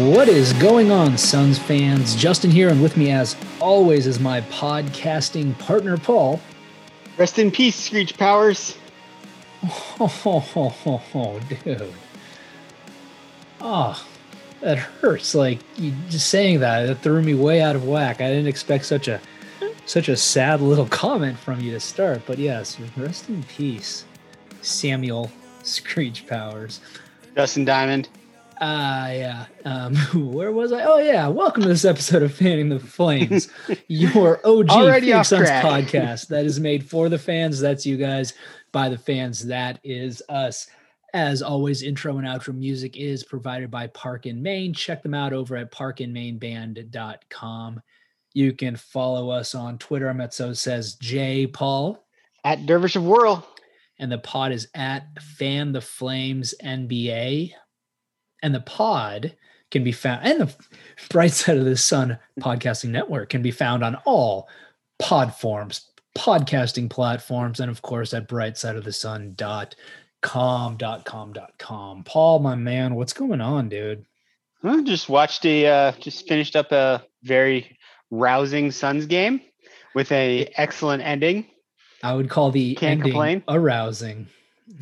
What is going on, Suns fans? Justin here, and with me, as always, is my podcasting partner, Paul. Rest in peace, Screech Powers. Oh, oh, oh, oh dude. Oh, that hurts. Like you just saying that, it threw me way out of whack. I didn't expect such a such a sad little comment from you to start. But yes, rest in peace, Samuel Screech Powers. Justin Diamond. Ah, uh, yeah. Um, where was I? Oh, yeah. Welcome to this episode of Fanning the Flames, your OG Already Phoenix Suns podcast that is made for the fans. That's you guys. By the fans, that is us. As always, intro and outro music is provided by Park in Maine. Check them out over at parkinmaineband.com. You can follow us on Twitter. I'm at so says J Paul. At Dervish of Whirl. And the pod is at Fan the Flames NBA and the pod can be found and the bright side of the sun podcasting network can be found on all pod forms podcasting platforms and of course at brightsideofthesun.com dot com dot com. Paul my man what's going on dude? I just watched a uh, just finished up a very rousing suns game with a excellent ending. I would call the Can't ending complain. arousing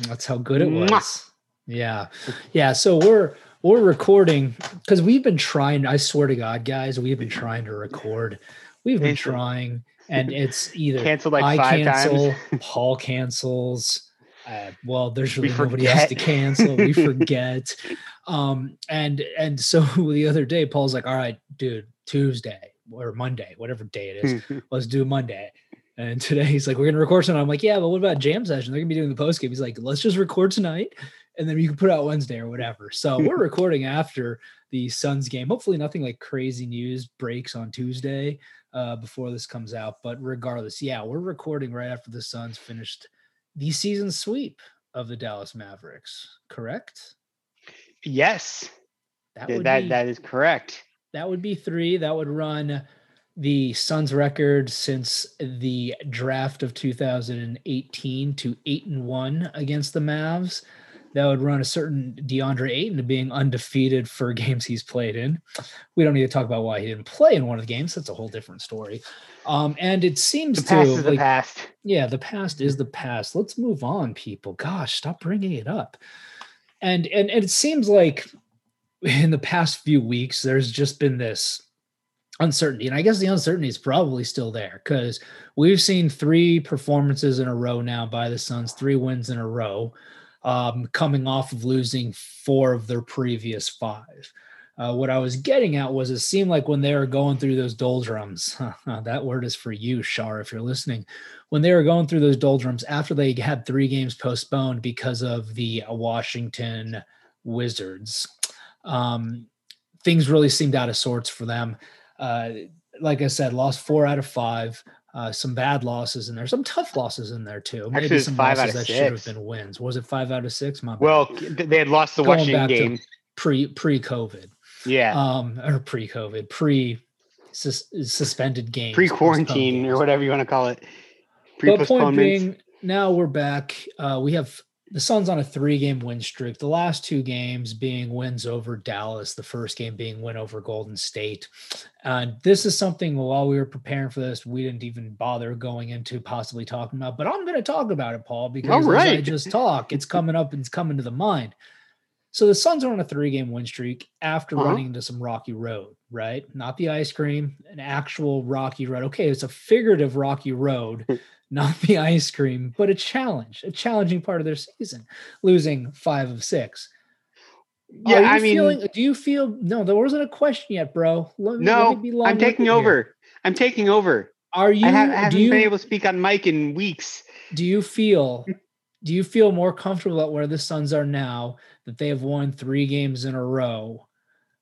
that's how good it was. Mwah. yeah. Yeah so we're we're recording because we've been trying. I swear to God, guys, we've been trying to record. We've been trying, and it's either cancel like I five cancel, times. Paul cancels. Uh, well, there's really nobody else to cancel. We forget. um, and and so the other day, Paul's like, "All right, dude, Tuesday or Monday, whatever day it is, let's do Monday." And today he's like, "We're gonna record tonight." I'm like, "Yeah, but what about jam session? They're gonna be doing the post game." He's like, "Let's just record tonight." And then you can put out Wednesday or whatever. So we're recording after the Suns game. Hopefully, nothing like crazy news breaks on Tuesday uh, before this comes out. But regardless, yeah, we're recording right after the Suns finished the season sweep of the Dallas Mavericks. Correct? Yes, that that, be, that is correct. That would be three. That would run the Suns record since the draft of 2018 to eight and one against the Mavs that would run a certain DeAndre Ayton to being undefeated for games he's played in. We don't need to talk about why he didn't play in one of the games. That's a whole different story. Um, and it seems the past to is like, the past. Yeah, the past is the past. Let's move on, people. Gosh, stop bringing it up. And and, and it seems like in the past few weeks, there's just been this uncertainty. And I guess the uncertainty is probably still there because we've seen three performances in a row now by the Suns, three wins in a row um, coming off of losing four of their previous five. Uh, what I was getting at was it seemed like when they were going through those doldrums, that word is for you, Shar, if you're listening. When they were going through those doldrums after they had three games postponed because of the Washington Wizards, um, things really seemed out of sorts for them. Uh, like I said, lost four out of five uh, some bad losses in there, some tough losses in there too. Maybe Actually, some losses that six. should have been wins. Was it five out of six? My well, bad. they had lost the Going Washington game pre pre COVID. Yeah, um, or pre COVID, pre suspended game, pre quarantine or whatever you want to call it. Pre postponement. Now we're back. Uh, we have the Suns on a three game win streak. The last two games being wins over Dallas, the first game being win over Golden State. And this is something while we were preparing for this, we didn't even bother going into possibly talking about, but I'm going to talk about it, Paul, because right. I just talk, it's coming up and it's coming to the mind. So the Suns are on a three game win streak after uh-huh. running into some rocky road, right? Not the ice cream, an actual rocky road. Okay, it's a figurative rocky road not the ice cream, but a challenge, a challenging part of their season, losing five of six. Yeah, I mean, feeling, do you feel no? There wasn't a question yet, bro. Let, no, let I'm taking over. Here. I'm taking over. Are you? I, have, I haven't you, been able to speak on mic in weeks. Do you feel? do you feel more comfortable at where the Suns are now that they have won three games in a row,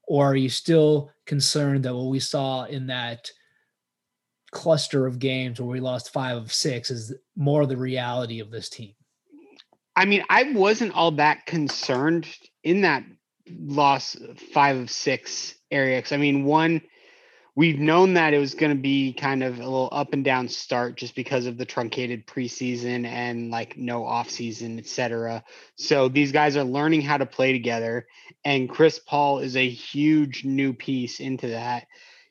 or are you still concerned that what we saw in that cluster of games where we lost five of six is more the reality of this team. I mean, I wasn't all that concerned in that loss five of six area. Cause I mean, one, we've known that it was going to be kind of a little up and down start just because of the truncated preseason and like no off season, etc. So these guys are learning how to play together, and Chris Paul is a huge new piece into that,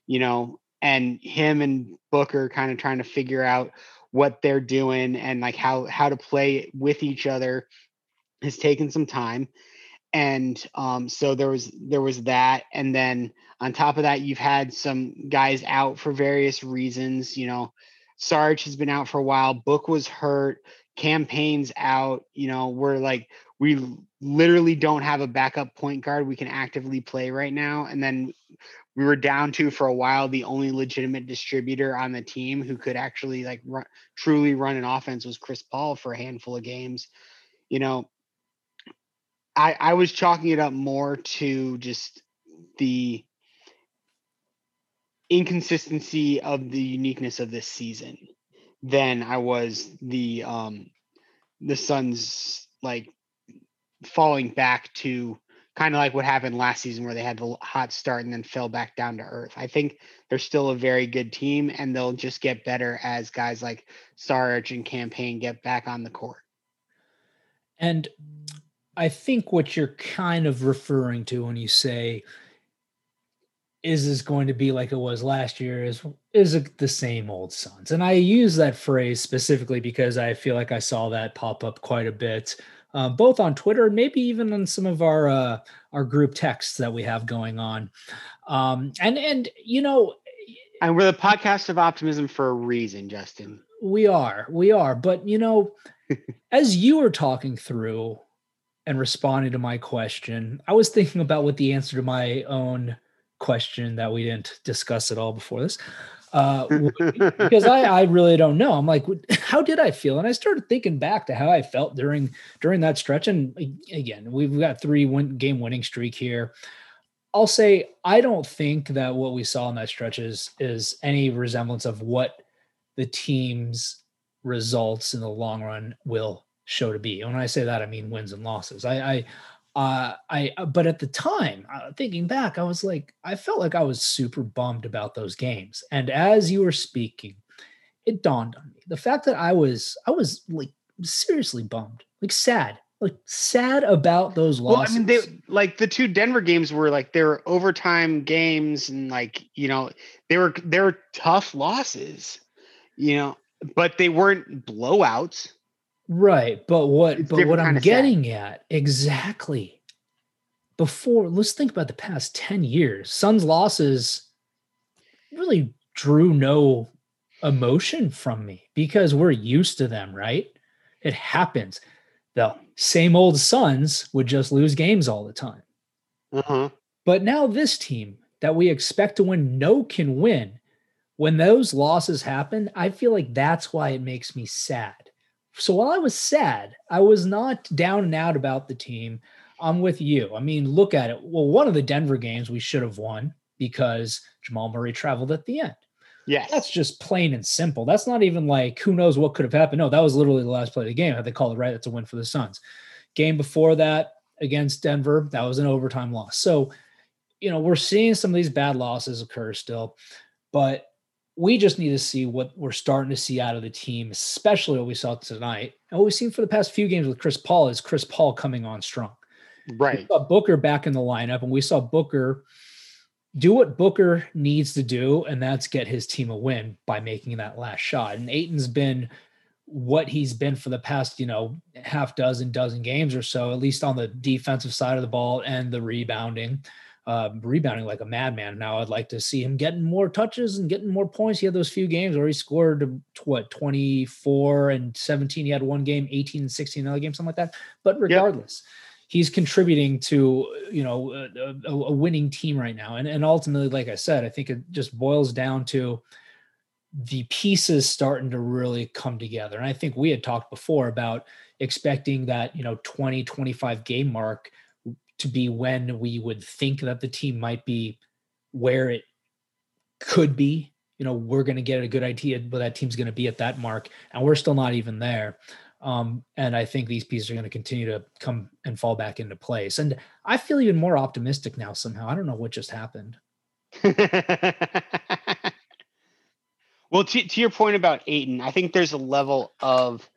you know, and him and Booker kind of trying to figure out what they're doing and like how how to play with each other has taken some time. And um, so there was there was that. And then on top of that you've had some guys out for various reasons you know. Sarge has been out for a while. Book was hurt. Cam Payne's out you know. We're like we literally don't have a backup point guard we can actively play right now. And then we were down to for a while the only legitimate distributor on the team who could actually like run, truly run an offense was chris paul for a handful of games. You know I, I was chalking it up more to just the inconsistency of the uniqueness of this season than I was the um the Suns like falling back to kind of like what happened last season where they had the hot start and then fell back down to earth. I think they're still a very good team and they'll just get better as guys like Sarge and Cam Payne get back on the court. And I think what you're kind of referring to when you say is this going to be like it was last year is is it the same old Suns and i use that phrase specifically because i feel like i saw that pop up quite a bit uh, both on twitter and maybe even on some of our uh, our group texts that we have going on um, and and you know and we're the podcast of optimism for a reason justin we are we are but you know as you were talking through and responding to my question, I was thinking about what the answer to my own question that we didn't discuss at all before this. Uh, because I, I really don't know. I'm like, how did I feel? And I started thinking back to how I felt during during that stretch. And again, we've got three win, game winning streak here. I'll say I don't think that what we saw in that stretch is is any resemblance of what the team's results in the long run will show to be. And when I say that, I mean wins and losses. I, I, uh, I, but at the time, uh, thinking back, I was like, I felt like I was super bummed about those games. And as you were speaking, it dawned on me the fact that I was, I was like seriously bummed, like sad, like sad about those losses. Well, I mean, they like the two Denver games were like they were overtime games, and like you know they were they were tough losses, you know, but they weren't blowouts. Right. But what it's but what I'm getting sad. at exactly before let's think about the past 10 years. Suns losses really drew no emotion from me because we're used to them, right? It happens. The same old Suns would just lose games all the time. Uh-huh. But now this team that we expect to win no can win. When those losses happen, I feel like that's why it makes me sad so while I was sad, I was not down and out about the team. I'm with you. I mean, look at it. Well, one of the Denver games we should have won because Jamal Murray traveled at the end. Yes. That's just plain and simple. That's not even like who knows what could have happened. No, that was literally the last play of the game. Had they called it right, that's a win for the Suns. Game before that against Denver, that was an overtime loss. So, you know, we're seeing some of these bad losses occur still, but we just need to see what we're starting to see out of the team, especially what we saw tonight. And what we've seen for the past few games with Chris Paul is Chris Paul coming on strong. Right. Booker back in the lineup, and we saw Booker do what Booker needs to do, and that's get his team a win by making that last shot. And Ayton's been what he's been for the past, you know, half dozen, dozen games or so, at least on the defensive side of the ball and the rebounding uh, rebounding like a madman. Now I'd like to see him getting more touches and getting more points. He had those few games where he scored what 24 and 17. He had one game, 18 and 16 another game, something like that. But regardless. He's contributing to you know a, a, winning team right now. And and ultimately, like I said, I think it just boils down to the pieces starting to really come together. And I think we had talked before about expecting that you know 20 25 game mark to be when we would think that the team might be where it could be. You know, we're going to get a good idea, but that team's going to be at that mark, and we're still not even there. Um, and I think these pieces are going to continue to come and fall back into place. And I feel even more optimistic now somehow. I don't know what just happened. Well, to, to your point about Ayton, I think there's a level of,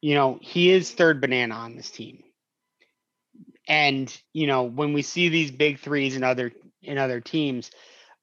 you know, he is third banana on this team. And, you know, when we see these big threes in other in other teams,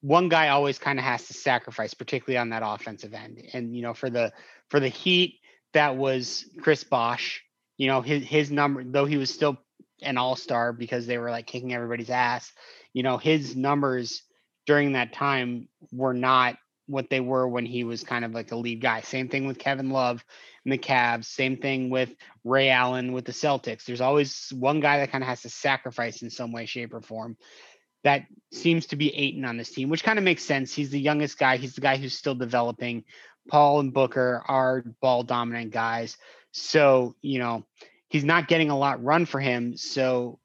one guy always kind of has to sacrifice, particularly on that offensive end. And, you know, for the for the Heat, that was Chris Bosh. You know, his his number, though he was still an all-star because they were like kicking everybody's ass, you know, his numbers during that time were not what they were when he was kind of like a lead guy. Same thing with Kevin Love and the Cavs. Same thing with Ray Allen with the Celtics. There's always one guy that kind of has to sacrifice in some way, shape, or form. That seems to be Ayton on this team, which kind of makes sense. He's the youngest guy. He's the guy who's still developing. Paul and Booker are ball dominant guys. So, you know, he's not getting a lot run for him. So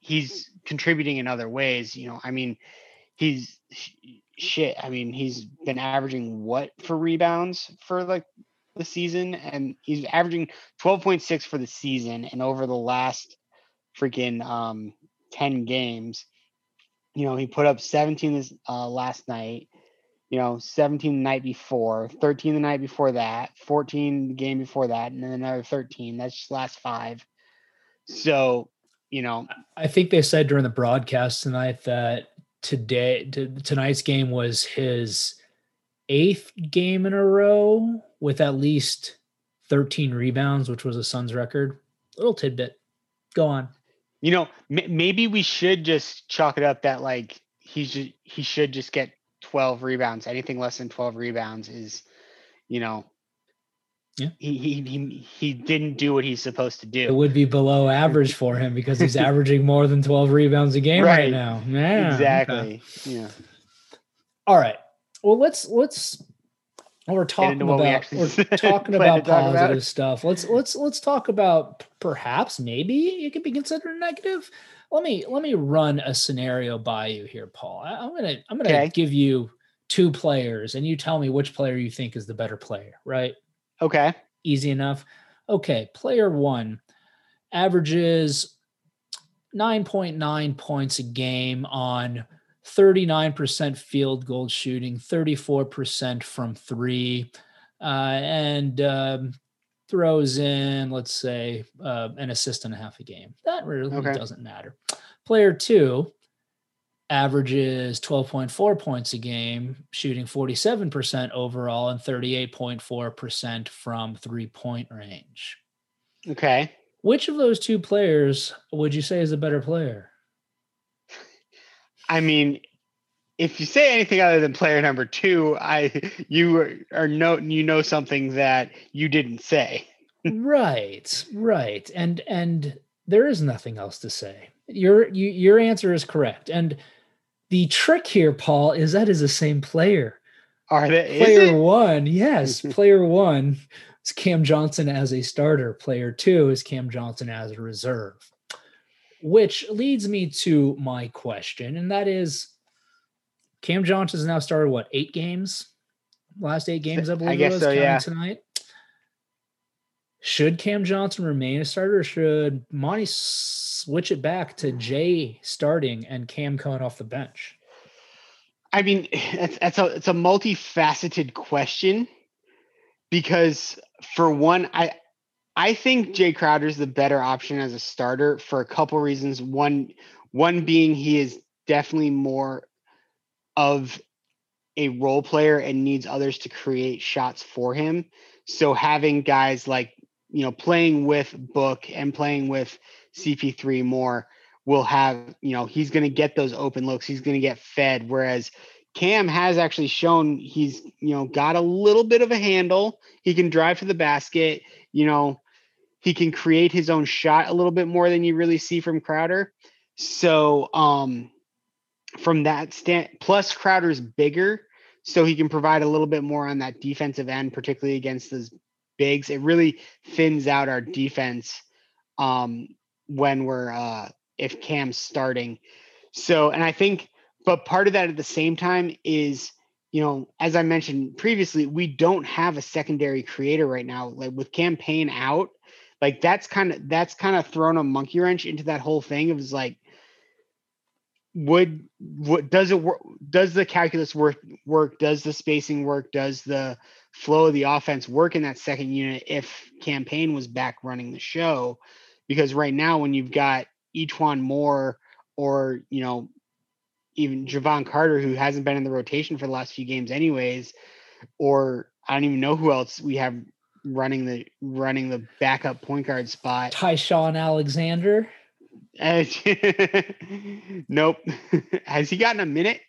he's contributing in other ways. You know, I mean, he's shit. I mean, he's been averaging what for rebounds for like the season, and he's averaging 12.6 for the season, and over the last freaking um 10 games, you know, he put up 17 this uh, last night. You know, 17 the night before, 13 the night before that, 14 the game before that, and then another 13. That's just last five. So, you know, I think they said during the broadcast tonight that today t- tonight's game was his eighth game in a row with at least 13 rebounds, which was a Suns record. Little tidbit. Go on. You know, m- maybe we should just chalk it up that like he should he should just get 12 rebounds. Anything less than 12 rebounds is, you know, yeah. He, he he he didn't do what he's supposed to do. It would be below average for him because he's averaging more than 12 rebounds a game right, right now. Yeah. Exactly. Okay. Yeah. All right. Well, let's let's we're talking about we we're talking about positive about stuff. Let's let's let's talk about perhaps maybe it could be considered negative. Let me let me run a scenario by you here, Paul. I, am gonna I'm gonna okay. give you two players and you tell me which player you think is the better player, right? Okay. Easy enough. Okay. Player one averages 9.9 points a game on 39% field goal shooting, 34% from three, uh, and um, throws in, let's say, uh, an assist and a half a game. That really okay. doesn't matter. Player two averages 12.4 points a game, shooting 47% overall and 38.4% from three point range. Okay. Which of those two players would you say is a better player? I mean, if you say anything other than player number two, I you are no you know something that you didn't say. right, right, and and there is nothing else to say. Your you, your answer is correct, and the trick here, Paul, is that is the same player. Are they? Player one, yes. player one is Cam Johnson as a starter. Player two is Cam Johnson as a reserve. Which leads me to my question, and that is Cam Johnson has now started what eight games? Last eight games, I believe. I guess so. Yeah. Tonight. Should Cam Johnson remain a starter? should Monty switch it back to Jay starting and Cam coming off the bench? I mean, it's, it's a it's a multifaceted question because for one, I I think Jae Crowder is the better option as a starter for a couple reasons. One one being he is definitely more of a role player and needs others to create shots for him. So having guys like you know, playing with Book and playing with CP3 more will have, you know, he's going to get those open looks. He's going to get fed. Whereas Cam has actually shown he's, you know, got a little bit of a handle. He can drive to the basket. You know, he can create his own shot a little bit more than you really see from Crowder. So, um, from that stand, plus Crowder's bigger, so he can provide a little bit more on that defensive end, particularly against those bigs. It really thins out our defense um, when we're uh, if Cam's starting. So, and I think, but part of that at the same time is, you know, as I mentioned previously, we don't have a secondary creator right now. Like with Cam Payne out, like that's kind of that's kind of thrown a monkey wrench into that whole thing. It was like, would what does it work? Does the calculus work? Work? Does the spacing work? Does the flow of the offense work in that second unit if Cam Payne was back running the show. Because right now, when you've got E'Twaun Moore or, you know, even Jevon Carter, who hasn't been in the rotation for the last few games, anyways, or I don't even know who else we have running the running the backup point guard spot. Ty-Shon Alexander. nope. Has he gotten a minute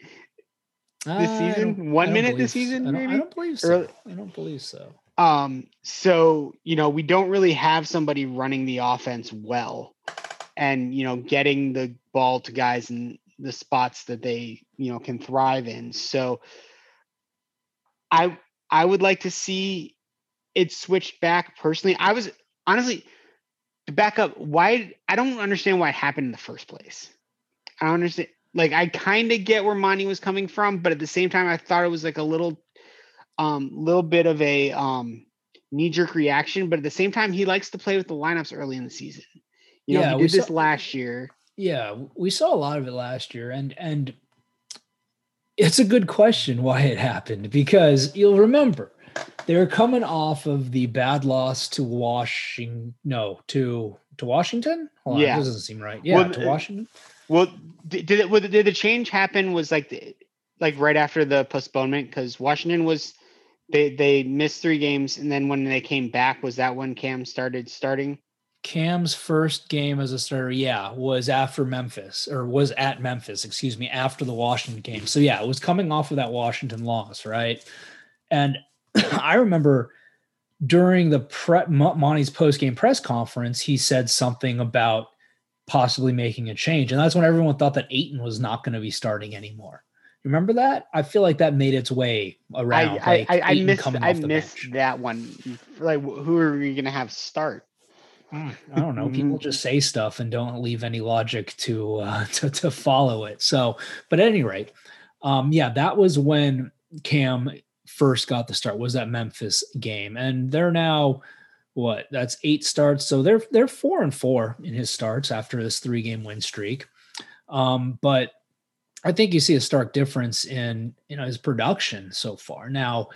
this uh, season? One minute this season? So. I, don't, I, don't, believe so. Early. I don't believe so. Um, so you know, we don't really have somebody running the offense well and you know, getting the ball to guys in the spots that they, you know, can thrive in. So I I would like to see it switched back personally. I was honestly to back up, why I don't understand why it happened in the first place. I don't understand. Like I kind of get where Monty was coming from, but at the same time, I thought it was like a little, um, little bit of a um knee jerk reaction. But at the same time, he likes to play with the lineups early in the season. You know, yeah, he did this saw, last year. Yeah, we saw a lot of it last year, and and it's a good question why it happened because you'll remember they were coming off of the bad loss to Washington. No, to to Washington. Hold yeah, on, doesn't seem right. Yeah, well, to uh, Washington. Well, did it? Did the change happen? Was like the, like right after the postponement because Washington was they they missed three games and then when they came back was that when Cam started starting. Cam's first game as a starter, yeah, was after Memphis or was at Memphis, excuse me, after the Washington game. So yeah, it was coming off of that Washington loss, right? And I remember during the pre- Monty's post game press conference, he said something about possibly making a change, and that's when everyone thought that Ayton was not going to be starting anymore. Remember that? I feel like that made its way around. I like I, I, I missed I missed bench. that one. Like, who are we going to have start? I don't know. People just say stuff and don't leave any logic to uh, to to follow it. So, but at any rate, um, yeah, that was when Cam first got the start was that Memphis game, and they're now what that's eight starts, so they're they're four and four in his starts after this three game win streak. Um, but I think you see a stark difference in you know his production so far. Now,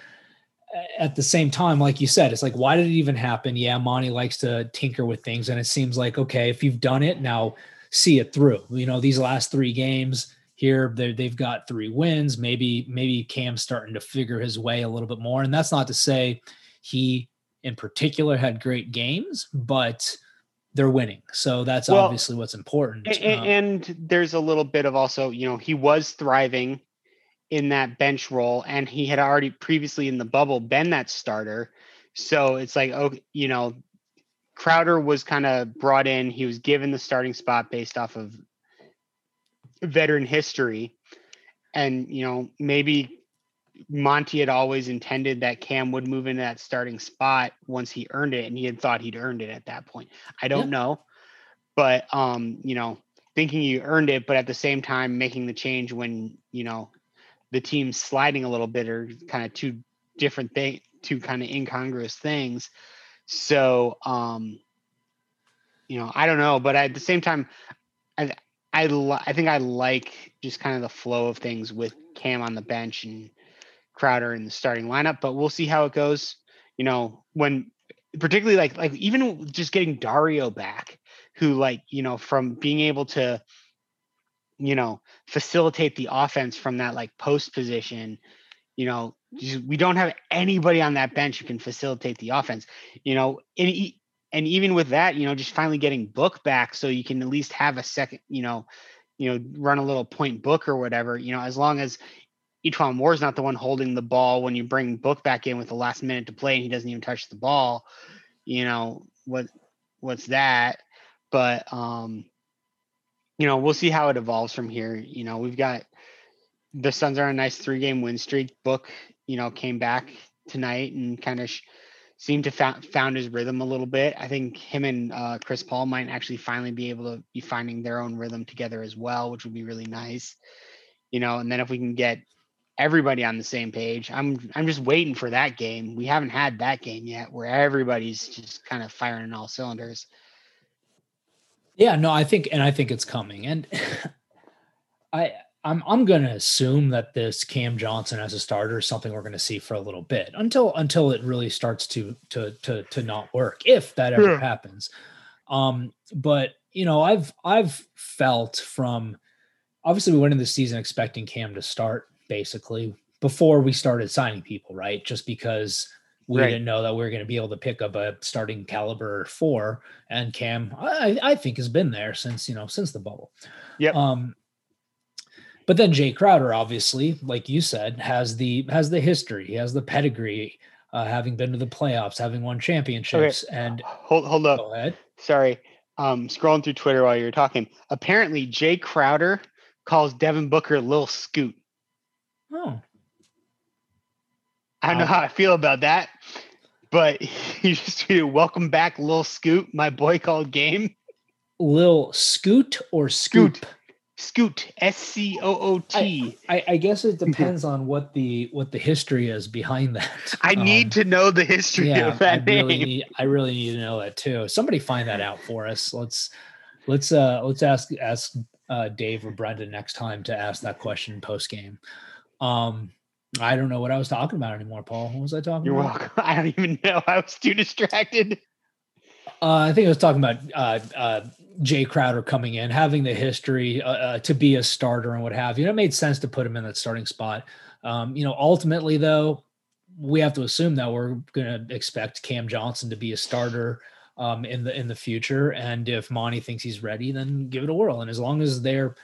at the same time, like you said, it's like why did it even happen? Yeah, Monty likes to tinker with things, and it seems like okay, if you've done it now, see it through. You know, these last three games here they've got three wins. Maybe maybe cam's starting to figure his way a little bit more. And that's not to say he in particular had great games but they're winning. So that's well, obviously what's important. and, um, and there's a little bit of also you know he was thriving in that bench role and he had already previously in the bubble been that starter. So it's like oh you know crowder was kind of brought in. He was given the starting spot based off of veteran history. And, you know, maybe Monty had always intended that Cam would move into that starting spot once he earned it, and he had thought he'd earned it at that point. I don't yeah. know. But um, you know, thinking you earned it, but at the same time making the change when, you know, the team's sliding a little bit are kind of two different things, two kind of incongruous things. So um, you know, I don't know, but at the same time, I I li- I think I like just kind of the flow of things with Cam on the bench and Crowder in the starting lineup, but we'll see how it goes. You know, when particularly like like even just getting Dario back, who like you know from being able to you know facilitate the offense from that like post position you know we don't have anybody on that bench who can facilitate the offense you know and and even with that, you know, just finally getting book back so you can at least have a second, you know, you know, run a little point book or whatever, you know, as long as Moore is not the one holding the ball when you bring book back in with the last minute to play and he doesn't even touch the ball, you know, what what's that? But um, you know, we'll see how it evolves from here. You know, we've got the Suns are a nice three game win streak. Book, you know, came back tonight and kind of sh- seemed to found found his rhythm a little bit. I think him and uh, Chris Paul might actually finally be able to be finding their own rhythm together as well, which would be really nice. You know, and then if we can get everybody on the same page, I'm I'm just waiting for that game. We haven't had that game yet where everybody's just kind of firing all cylinders. Yeah, no, I think and I think it's coming. And I I'm I'm going to assume that this Cam Johnson as a starter is something we're going to see for a little bit until until it really starts to to to to not work if that ever yeah. happens. Um, but you know, I've I've felt from obviously we went into the season expecting Cam to start basically before we started signing people, right? Just because we right. didn't know that we were going to be able to pick up a starting caliber four. And Cam, I, I think has been there since you know since the bubble. Yeah. Um, but then Jae Crowder, obviously, like you said, has the has the history, he has the pedigree, uh, having been to the playoffs, having won championships. Okay. And hold hold up, go ahead. Sorry, um, scrolling through Twitter while you're talking. Apparently, Jay Crowder calls Devin Booker Lil Scoot. Oh, I don't know how I feel about that, but he just tweeted, "Welcome back, Lil Scoot, my boy called game." Lil Scoot or Scoot? Scoot. Scoot, S C O O T. I guess it depends on what the what the history is behind that. I um, need to know the history yeah, of that I name. Really need, I really need to know that too. Somebody find that out for us. Let's let's uh let's ask ask uh Dave or Brendan next time to ask that question post game. Um I don't know what I was talking about anymore, Paul. What was I talking You're about? welcome. I don't even know. I was too distracted. Uh, I think I was talking about uh, uh, Jae Crowder coming in, having the history uh, uh, to be a starter and what have you. It made sense to put him in that starting spot. Um, you know, ultimately though, we have to assume that we're going to expect Cam Johnson to be a starter um, in the in the future. And if Monty thinks he's ready, then give it a whirl. And as long as they're,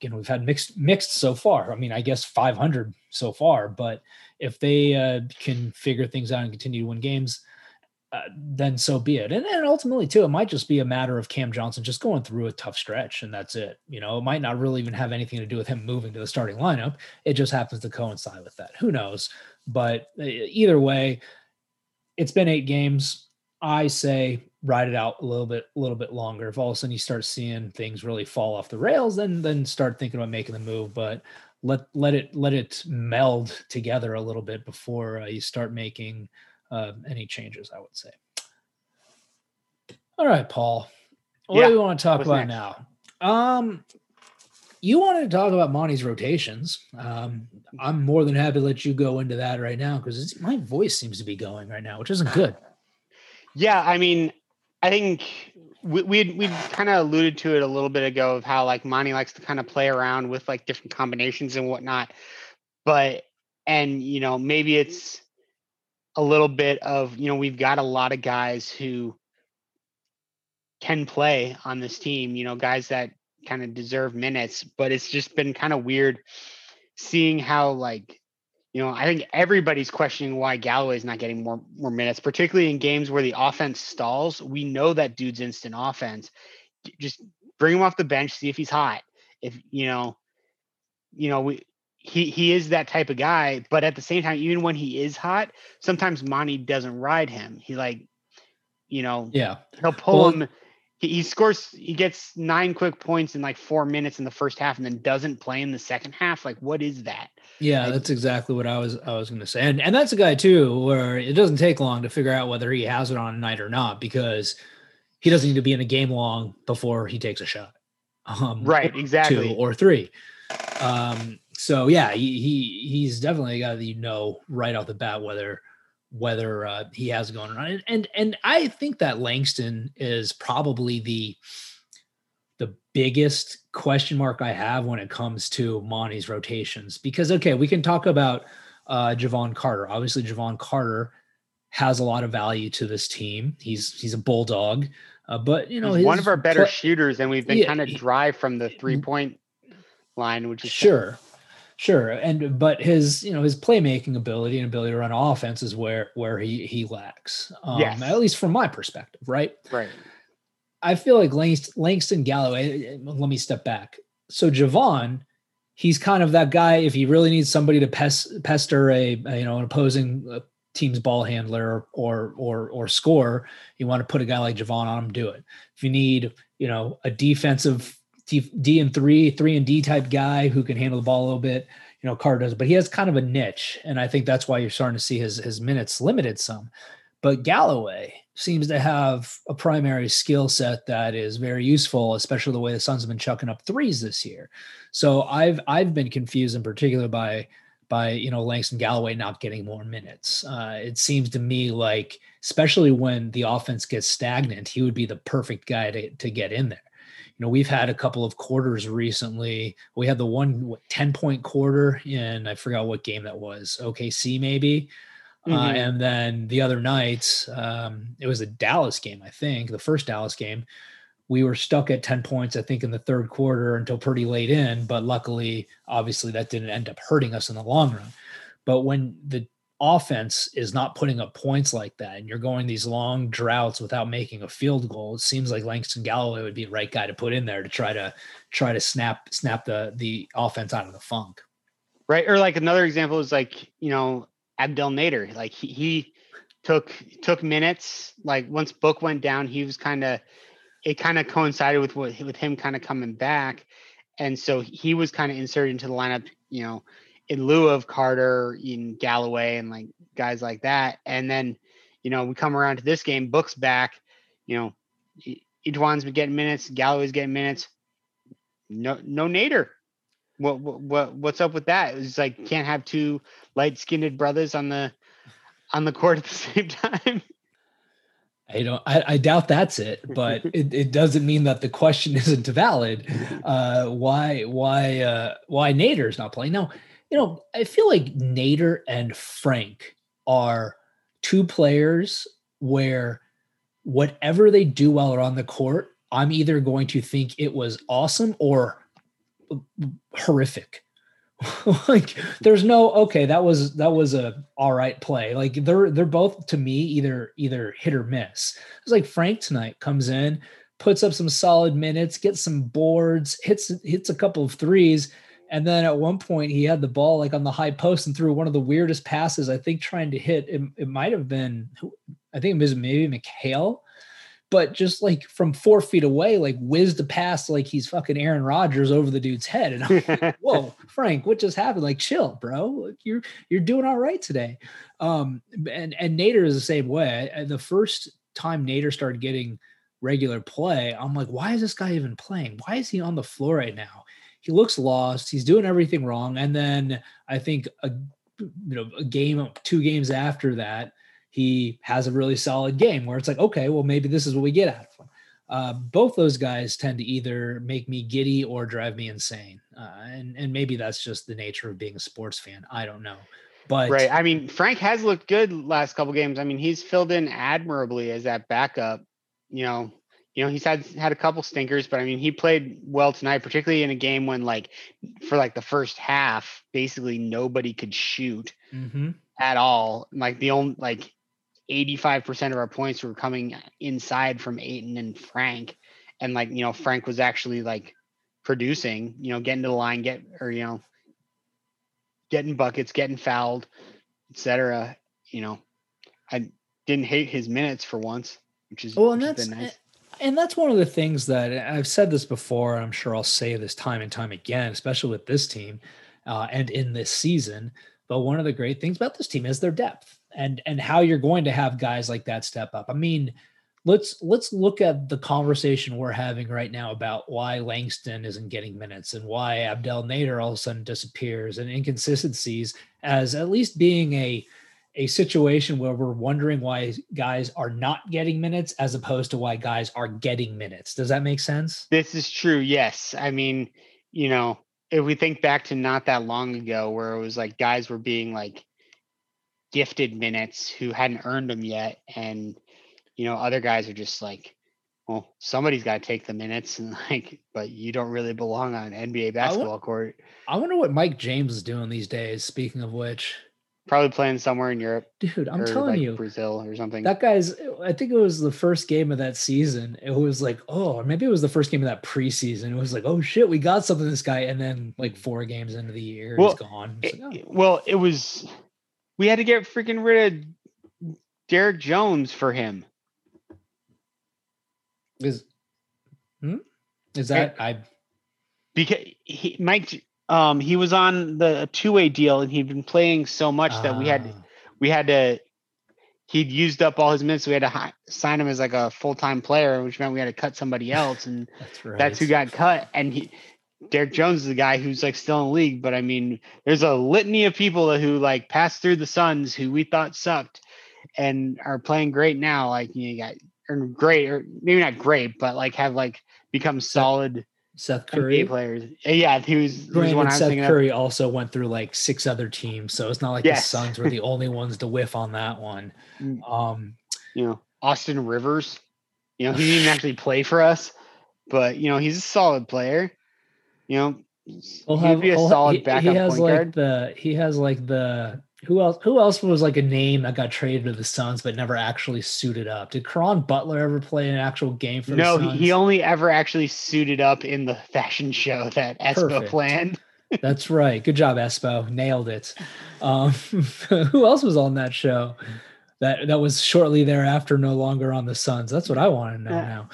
you know, we've had mixed mixed so far. I mean, I guess 500 so far, but if they uh, can figure things out and continue to win games, uh, then so be it. And, and ultimately, too, it might just be a matter of Cam Johnson just going through a tough stretch, and that's it. You know, it might not really even have anything to do with him moving to the starting lineup. It just happens to coincide with that. Who knows? But uh, either way, it's been eight games. I say ride it out a little bit, a little bit longer. If all of a sudden you start seeing things really fall off the rails, then then start thinking about making the move. But let let it let it meld together a little bit before uh, you start making uh, any changes, I would say. All right, Paul. What yeah. do we want to talk What's about next? now? Um, you wanted to talk about Monty's rotations. Um, I'm more than happy to let you go into that right now because my voice seems to be going right now, which isn't good. Yeah, I mean, I think we we we kind of alluded to it a little bit ago of how like Monty likes to kind of play around with like different combinations and whatnot, but and you know maybe it's a little bit of you know we've got a lot of guys who can play on this team you know guys that kind of deserve minutes but it's just been kind of weird seeing how like you know i think everybody's questioning why galloway's not getting more more minutes particularly in games where the offense stalls. We know that dude's instant offense. Just bring him off the bench see if he's hot. If you know you know we he he is that type of guy, but at the same time, even when he is hot, sometimes Monty doesn't ride him. He like, you know, yeah, he'll pull well, him. He, he scores. He gets nine quick points in like four minutes in the first half, and then doesn't play in the second half. Like, what is that? Yeah, like, that's exactly what I was I was going to say, and and that's a guy too where it doesn't take long to figure out whether he has it on a night or not because he doesn't need to be in a game long before he takes a shot. Um, right, exactly, two or three. Um, so yeah, he, he he's definitely a guy that you know right off the bat whether whether uh, he has going on. And, and and I think that Langston is probably the the biggest question mark I have when it comes to Monty's rotations. Because okay, we can talk about uh Jevon Carter. Obviously, Jevon Carter has a lot of value to this team. He's he's a bulldog. Uh, but you know, he's one of our better shooters, and we've been yeah, kind of dry from the three point line, which is sure. Sure, and but his you know his playmaking ability and ability to run offense is where where he he lacks. Um, yes. at least from my perspective, right? Right. I feel like Langston, Langston Galloway. Let me step back. So Jevon, he's kind of that guy. If he really needs somebody to pest, pester a, a you know an opposing uh, team's ball handler or or or score, you want to put a guy like Jevon on him. Do it. If you need you know a defensive D, and three, three and D type guy who can handle the ball a little bit. You know, Carter does, but he has kind of a niche, and I think that's why you're starting to see his his minutes limited some. But Galloway, seems to have a primary skill set that is very useful, especially the way the Suns have been chucking up threes this year. So I've I've been confused in particular by by you know Langston Galloway not getting more minutes. Uh, it seems to me like, especially when the offense gets stagnant, he would be the perfect guy to, to get in there. You know, we've had a couple of quarters recently. We had the one what, 10 point quarter in I forgot what game that was, OKC maybe. Uh, mm-hmm. Uh, and then the other night, um, it was a Dallas game, I think, the first Dallas game. We were stuck at 10 points, I think, in the third quarter until pretty late in. But luckily, obviously, that didn't end up hurting us in the long run. But when the offense is not putting up points like that and you're going these long droughts without making a field goal it seems like langston galloway would be the right guy to put in there to try to try to snap snap the the offense out of the funk right or like another example is like you know Abdel Nader. Like he, he took took minutes. Like once Book went down, he was kind of it kind of coincided with what with him kind of coming back, and so he was kind of inserted into the lineup. You know, in lieu of Carter, in Galloway, and like guys like that. And then, you know, we come around to this game. Book's back. You know, E'Twaun's been getting minutes. Galloway's getting minutes. No, no Nader. What what what's up with that? It's like can't have two light skinned brothers on the on the court at the same time. I don't. I, I doubt that's it, but it, it doesn't mean that the question isn't valid. Uh, why why uh, why Nader's not playing now? You know, I feel like Nader and Frank are two players where whatever they do while they're on the court, I'm either going to think it was awesome or horrific. like there's no okay that was that was a all right play like they're they're both to me either either hit or miss it's like frank tonight comes in puts up some solid minutes gets some boards hits hits a couple of threes and then at one point he had the ball like on the high post and threw one of the weirdest passes i think trying to hit it, it might have been i think it was maybe McHale but just like from four feet away, like whizzed a pass like he's fucking Aaron Rodgers over the dude's head. And I'm like, whoa, Frank, what just happened? Like, chill, bro. You're you're doing all right today. Um, and and Nader is the same way. And the first time Nader started getting regular play, I'm like, why is this guy even playing? Why is he on the floor right now? He looks lost. He's doing everything wrong. And then I think a you know a game, two games after that, he has a really solid game where it's like, okay, well, maybe this is what we get out of him. Uh, both those guys tend to either make me giddy or drive me insane, uh, and and maybe that's just the nature of being a sports fan. I don't know, but right. I mean, Frank has looked good last couple games. I mean, he's filled in admirably as that backup. You know, you know he's had had a couple stinkers, but I mean, he played well tonight, particularly in a game when like for like the first half, basically nobody could shoot mm-hmm. at all. Like the only like 85% of our points were coming inside from Ayton and Frank. And like, you know, Frank was actually like producing, you know, getting to the line, get or you know, getting buckets, getting fouled, etc. You know, I didn't hate his minutes for once, which is well, and that's nice. And that's one of the things that I've said this before, I'm sure I'll say this time and time again, especially with this team uh, and in this season. But one of the great things about this team is their depth and and how you're going to have guys like that step up. I mean, let's let's look at the conversation we're having right now about why Langston isn't getting minutes and why Abdel Nader all of a sudden disappears and inconsistencies as at least being a a situation where we're wondering why guys are not getting minutes as opposed to why guys are getting minutes. Does that make sense? This is true. Yes. I mean, you know, if we think back to not that long ago where it was like guys were being like gifted minutes who hadn't earned them yet and you know other guys are just like well somebody's got to take the minutes and like but you don't really belong on nba basketball I court i wonder what mike james is doing these days speaking of which probably playing somewhere in europe dude i'm telling like you brazil or something that guy's i think it was the first game of that season it was like oh maybe it was the first game of that preseason it was like oh shit we got something this guy and then like four games into the year well, he's gone it, like, oh. well it was we had to get freaking rid of Derrick Jones for him. Is hmm? is that I because he Mike um he was on the two way deal and he'd been playing so much uh, that we had ah. we had to he'd used up all his minutes. So we had to hi- sign him as like a full time player, which meant we had to cut somebody else, and That's right. that's who got cut. And he, Derrick Jones is the guy who's like still in the league. But I mean, there's a litany of people who like passed through the Suns who we thought sucked and are playing great now. Like you, know, you got or great, or maybe not great, but like have like become solid Seth NBA Curry. players. Uh, Yeah, he was, Granted, was Seth thinking of. Curry also went through like six other teams, so it's not like Yes. the Suns were the only ones to whiff on that one. Mm. Um, You know, Austin Rivers. You know, he didn't actually play for us, but you know, he's a solid player. You know, He'll he'd have, be a solid he, backup he has point like guard. the he has like the who else who else was like a name that got traded to the Suns but never actually suited up. Did Caron Butler ever play an actual game for No, the he, he only ever actually suited up in the fashion show that Espo Perfect. planned. That's right. Good job, Espo. Nailed it. Um, who else was on that show? That that was shortly thereafter no longer on the Suns. That's what I want to know Yeah. now.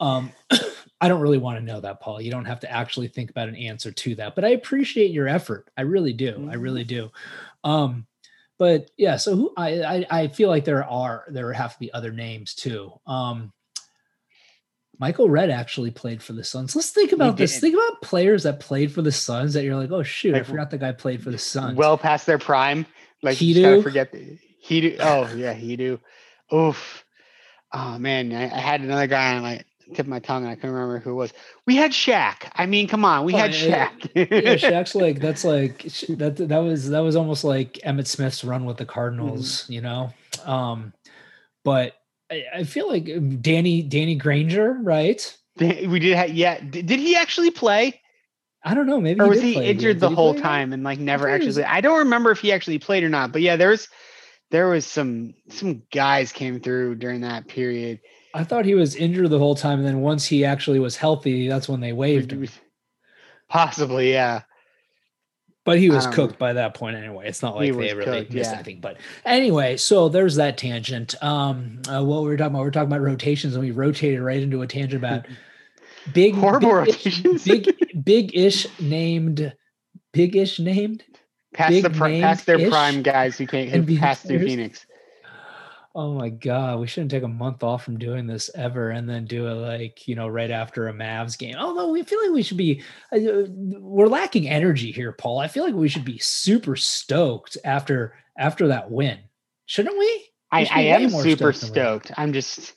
Um, I don't really want to know that, Paul. You don't have to actually think about an answer to that, but I appreciate your effort. I really do. I really do. Um, but yeah, so who I, I I feel like there are there have to be other names too. Um, Michael Redd actually played for the Suns. Let's think about this. Think about players that played for the Suns that you're like, oh shoot, I forgot the guy played for the Suns. Well past their prime. Like just gotta forget the, he do. Oh yeah, he do. Oof. Oh man, I, I had another guy on my tip of my tongue and I couldn't remember who it was. We had Shaq. I mean, come on, we Oh, had yeah, Shaq. yeah, Shaq's like that's like that that was that was almost like Emmitt Smith's run with the Cardinals, Mm-hmm. you know. Um, but I, I feel like um, Danny Danny Granger, right? we did have yeah. Did, did he actually play? I don't know, maybe or was he game. injured Did the he whole time and like never actually was- I don't remember if he actually played or not, but yeah, there's there was some some guys came through during that period. I thought he was injured the whole time, and then once he actually was healthy, that's when they waived him. Possibly, yeah. But he was don't cooked by that point anyway. It's not like they really cooked, missed yeah. anything. But anyway, so there's that tangent. Um, uh, what we were talking about, we were talking about rotations, and we rotated right into a tangent about big Horrible big-ish- rotations. big big-ish named, big-ish named. past big the pri- past their prime guys who can't NBA passed through. Phoenix. Oh my god, we shouldn't take a month off from doing this ever, and then do it like you know right after a Mavs game. Although we feel like we should be, uh, we're lacking energy here, Paul. I feel like we should be super stoked after after that win, shouldn't we? I, should I am super stoked we stoked. I'm just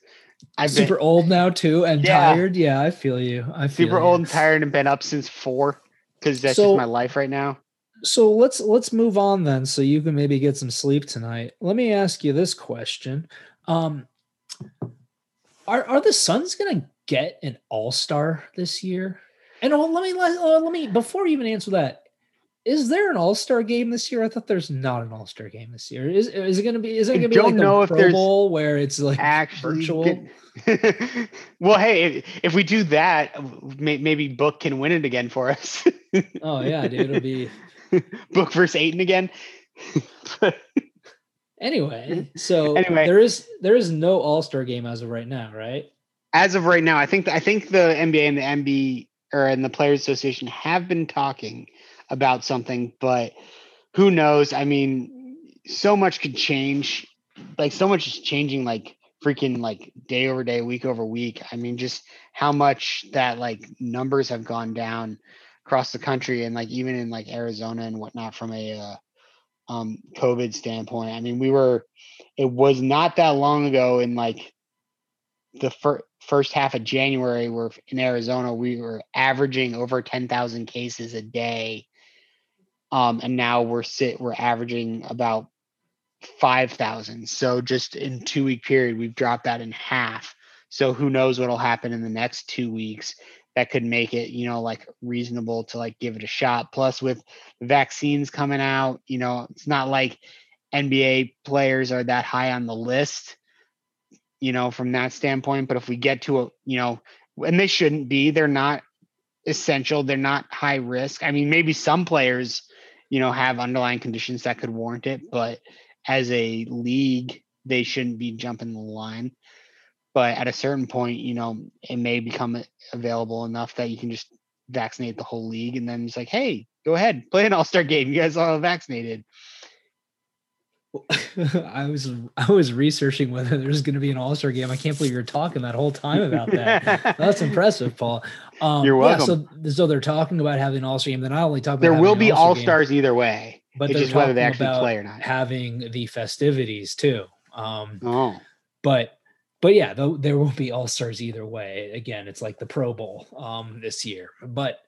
I've been super old now too, and Yeah. tired. Yeah, I feel you. I feel super you. old and tired and been up since four because that's So- just my life right now. So let's let's move on then, so you can maybe get some sleep tonight. Let me ask you this question: um, Are are the Suns gonna get an All Star this year? And oh, let me let, oh, let me before you even answer that. Is there an All Star game this year? I thought there's not an All Star game this year. Is is it gonna be? Is it gonna be don't like know a if Pro there's Bowl where it's like Actually, virtual? well, hey, if, if we do that, may, maybe Book can win it again for us. Oh yeah, dude, it'll be Book versus Ayton again. anyway. So Anyway. there is there is no All Star game as of right now, right? as of right now, I think I think the NBA and the MB or and the Players Association have been talking about something, but who knows? I mean, so much could change. Like so much is changing like freaking like day over day, week over week. I mean, just how much that like numbers have gone down across the country and like even in like Arizona and whatnot from a uh, um COVID standpoint. I mean, we were it was not that long ago in like the fir- first half of January, where in Arizona we were averaging over ten thousand cases a day, um, and now we're sit we're averaging about five thousand. So just in two week period, we've dropped that in half. So who knows what'll happen in the next two weeks? That could make it, you know, like reasonable to like give it a shot. Plus, with vaccines coming out, you know, it's not like NBA players are that high on the list you know, from that standpoint. But if we get to a, you know, and they shouldn't be, they're not essential, they're not high risk. I mean, maybe some players, you know, have underlying conditions that could warrant it, but as a league, they shouldn't be jumping the line. But at a certain point, you know, it may become available enough that you can just vaccinate the whole league. And then it's like, hey, go ahead, play an all star game. You guys are all vaccinated. I was I was researching whether there's going to be an All Star game. I can't believe you're talking that whole time about that. That's impressive, Paul. Um, You're welcome. Yeah, so so they're talking about having an All Star game. They're not only talking. About there will be All Stars either way, but it's they're just whether they talking actually about play or not. Having the festivities too. Um, Oh, but but yeah, though there will be all stars either way. Again, it's like the Pro Bowl um this year. But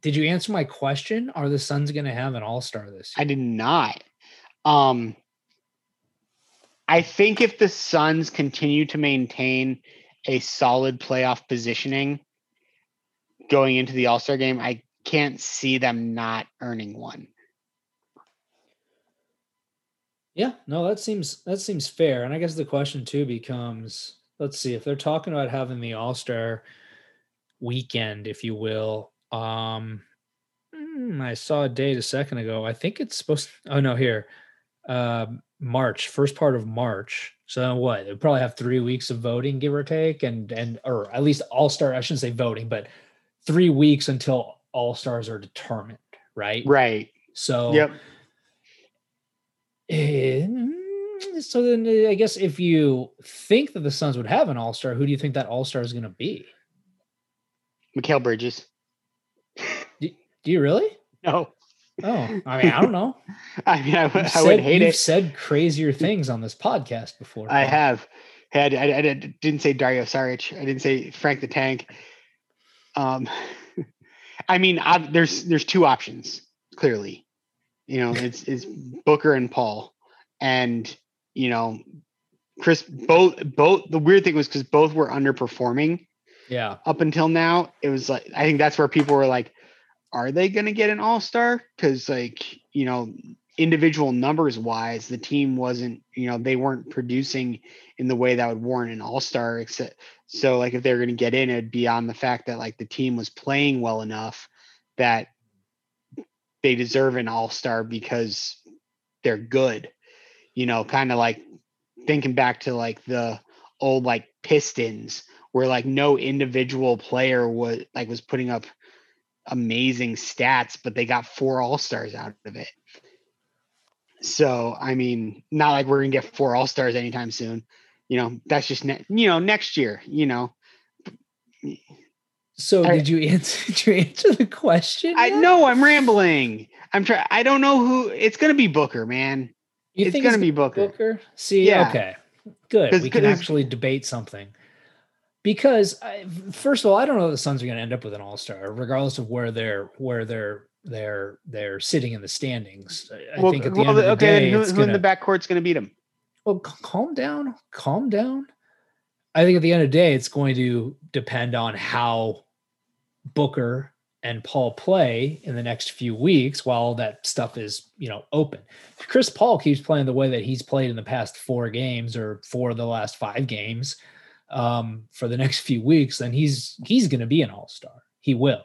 did you answer my question? Are the Suns going to have an all star this year? I did not. Um, I think if the Suns continue to maintain a solid playoff positioning going into the All Star game, I can't see them not earning one. Yeah, no, that seems that seems fair. And I guess the question too becomes, let's see, if they're talking about having the all star weekend, if you will. Um, hmm, I saw a date a second ago. I think it's supposed. oh no, here, um, March, first part of March. So what? They probably have three weeks of voting, give or take, and and or at least all star. I shouldn't say voting, but three weeks until all stars are determined, right? Right. So Yep. Eh, mm, so then eh, I guess if you think that the Suns would have an all star, who do you think that all star is going to be? Mikal Bridges. Do you really? No. Oh, I mean, I don't know. I mean, I, would- You've I said, would hate you've it. said crazier things on this podcast before. I Paul. have. Had I, I did- didn't say Dario Saric. I didn't say Frank the Tank. Um, I mean, I, there's there's two options clearly. You know, it's it's Booker and Paul, and you know, Chris. Both both. The weird thing was because both were underperforming Yeah. up until now. It was like I think that's where people were like, "Are they going to get an All Star?" Because like you know, individual numbers wise, the team wasn't you know they weren't producing in the way that would warrant an All Star. Except so like if they were going to get in, it'd be on the fact that like the team was playing well enough that they deserve an All Star because they're good. You know, kind of like thinking back to like the old like Pistons where like no individual player was like was putting up amazing stats, but they got four all stars out of it. So I mean, not like we're gonna get four all stars anytime soon. You know, that's just ne- you know next year. You know, So I- did you answer? Did you answer the question? I know I'm rambling. I'm trying. I don't know who. It's gonna be Booker, man. You it's think gonna be Booker. Booker. See, Yeah. okay, Good. we can actually debate something. Because I, first of all, I don't know if the Suns are going to end up with an All Star, regardless of where they're where they're they're they're sitting in the standings. I, I Well, think at the well, end of the okay, day, who, it's who in gonna, the backcourt's gonna beat him? well, c- calm down, calm down. I think at the end of the day, it's going to depend on how Booker and Paul play in the next few weeks while all that stuff is, you know, open. If Chris Paul keeps playing the way that he's played in the past four games or four of the last five games um, for the next few weeks, then he's he's going to be an all-star. He will.